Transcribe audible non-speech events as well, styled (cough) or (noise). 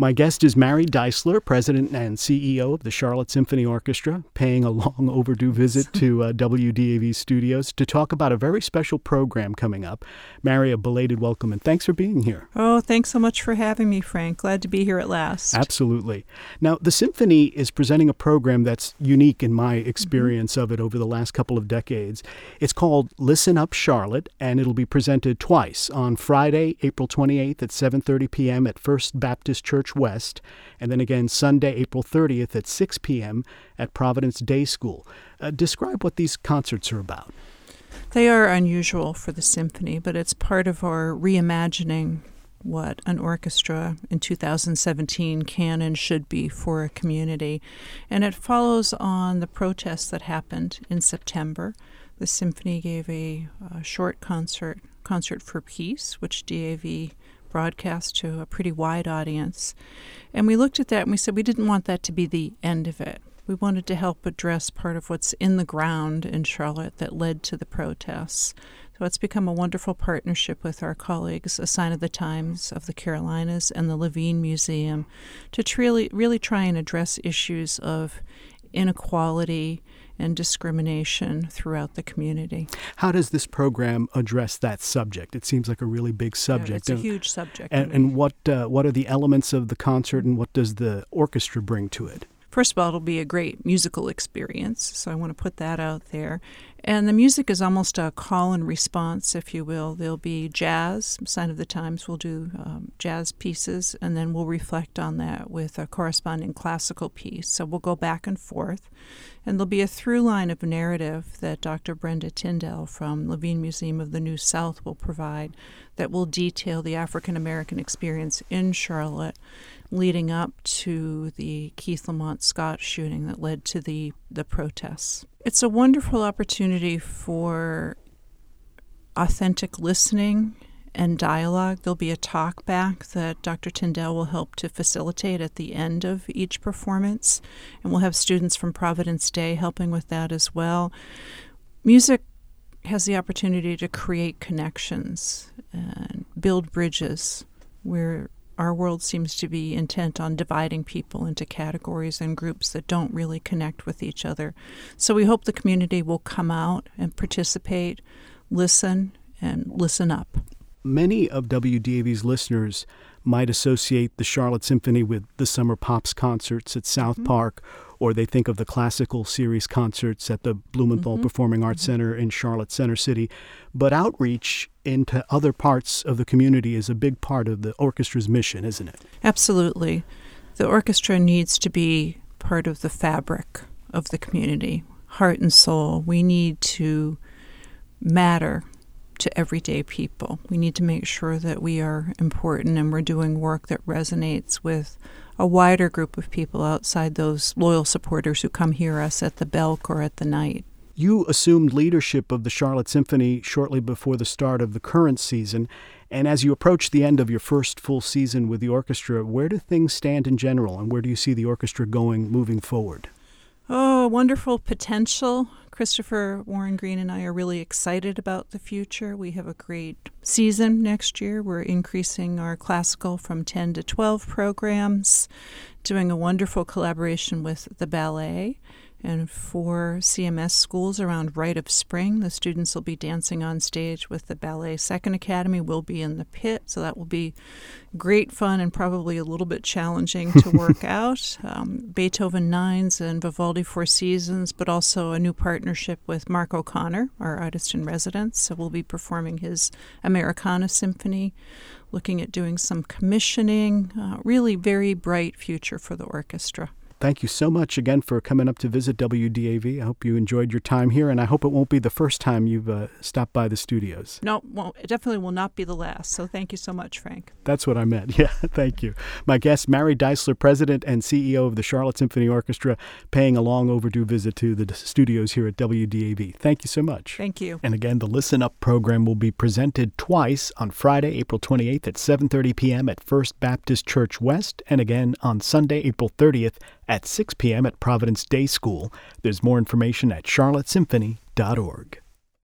My guest is Mary Deissler, President and CEO of the Charlotte Symphony Orchestra, paying a (laughs) long overdue visit to uh, WDAV studios to talk about a very special program coming up. Mary, a belated welcome and thanks for being here. Oh, thanks so much for having me, Frank. Glad to be here at last. Absolutely. Now, the Symphony is presenting a program that's unique in my experience mm-hmm. of it over the last couple of decades. It's called Listen Up Charlotte, and it'll be presented twice on Friday, April 28th at 7:30 p.m. at First Baptist Church Church West, and then again Sunday, April 30th at 6 p.m. at Providence Day School. Uh, describe what these concerts are about. They are unusual for the symphony, but it's part of our reimagining what an orchestra in 2017 can and should be for a community. And it follows on the protests that happened in September. The symphony gave a, a short concert, Concert for Peace, which DAV broadcast to a pretty wide audience. And we looked at that and we said we didn't want that to be the end of it. We wanted to help address part of what's in the ground in Charlotte that led to the protests. So it's become a wonderful partnership with our colleagues, A Sign of the Times of the Carolinas and the Levine Museum, to really, really try and address issues of inequality and discrimination throughout the community. How does this program address that subject? It seems like a really big subject. Yeah, it's a huge subject. And, and what uh, what are the elements of the concert, and what does the orchestra bring to it? First of all, it'll be a great musical experience, so I want to put that out there. And the music is almost a call and response, if you will. There'll be jazz, Sign of the Times will do um, jazz pieces, and then we'll reflect on that with a corresponding classical piece. So we'll go back and forth. And there'll be a through line of narrative that Dr. Brenda Tindal from Levine Museum of the New South will provide that will detail the African American experience in Charlotte leading up to the Keith Lamont Scott shooting that led to the, the protests. It's a wonderful opportunity for authentic listening and dialogue. There'll be a talk back that Dr. Tindal will help to facilitate at the end of each performance, and we'll have students from Providence Day helping with that as well. Music has the opportunity to create connections and build bridges where our world seems to be intent on dividing people into categories and groups that don't really connect with each other. So we hope the community will come out and participate, listen, and listen up. Many of WDAV's listeners might associate the Charlotte Symphony with the Summer Pops concerts at South mm-hmm. Park or they think of the classical series concerts at the Blumenthal mm-hmm. Performing Arts mm-hmm. Center in Charlotte Center City. But outreach into other parts of the community is a big part of the orchestra's mission, isn't it? Absolutely. The orchestra needs to be part of the fabric of the community, heart and soul. We need to matter to everyday people. We need to make sure that we are important and we're doing work that resonates with a wider group of people outside those loyal supporters who come hear us at the Belk or at the Knight. You assumed leadership of the Charlotte Symphony shortly before the start of the current season. And as you approach the end of your first full season with the orchestra, where do things stand in general, and where do you see the orchestra going moving forward? Oh, wonderful potential. Christopher Warren Green and I are really excited about the future. We have a great season next year. We're increasing our classical from 10 to 12 programs, doing a wonderful collaboration with the ballet and for CMS schools around Rite of Spring. The students will be dancing on stage with the Ballet Second Academy. We'll be in the pit, so that will be great fun and probably a little bit challenging to (laughs) work out. Um, Beethoven Nines and Vivaldi Four Seasons, but also a new partnership with Mark O'Connor, our artist in residence. So we'll be performing his Americana Symphony, looking at doing some commissioning. Uh, really, very bright future for the orchestra thank you so much again for coming up to visit WDAV. I hope you enjoyed your time here, and I hope it won't be the first time you've uh, stopped by the studios. No, well, it definitely will not be the last. So thank you so much, Frank. That's what I meant. (laughs) Yeah, thank you. My guest, Mary Deissler, President and CEO of the Charlotte Symphony Orchestra, paying a long overdue visit to the studios here at WDAV. Thank you so much. Thank you. And again, the Listen Up program will be presented twice on Friday, April 28th at 7:30 p.m. at First Baptist Church West, and again on Sunday, April 30th at 6 p.m. at Providence Day School. There's more information at charlottesymphony.org.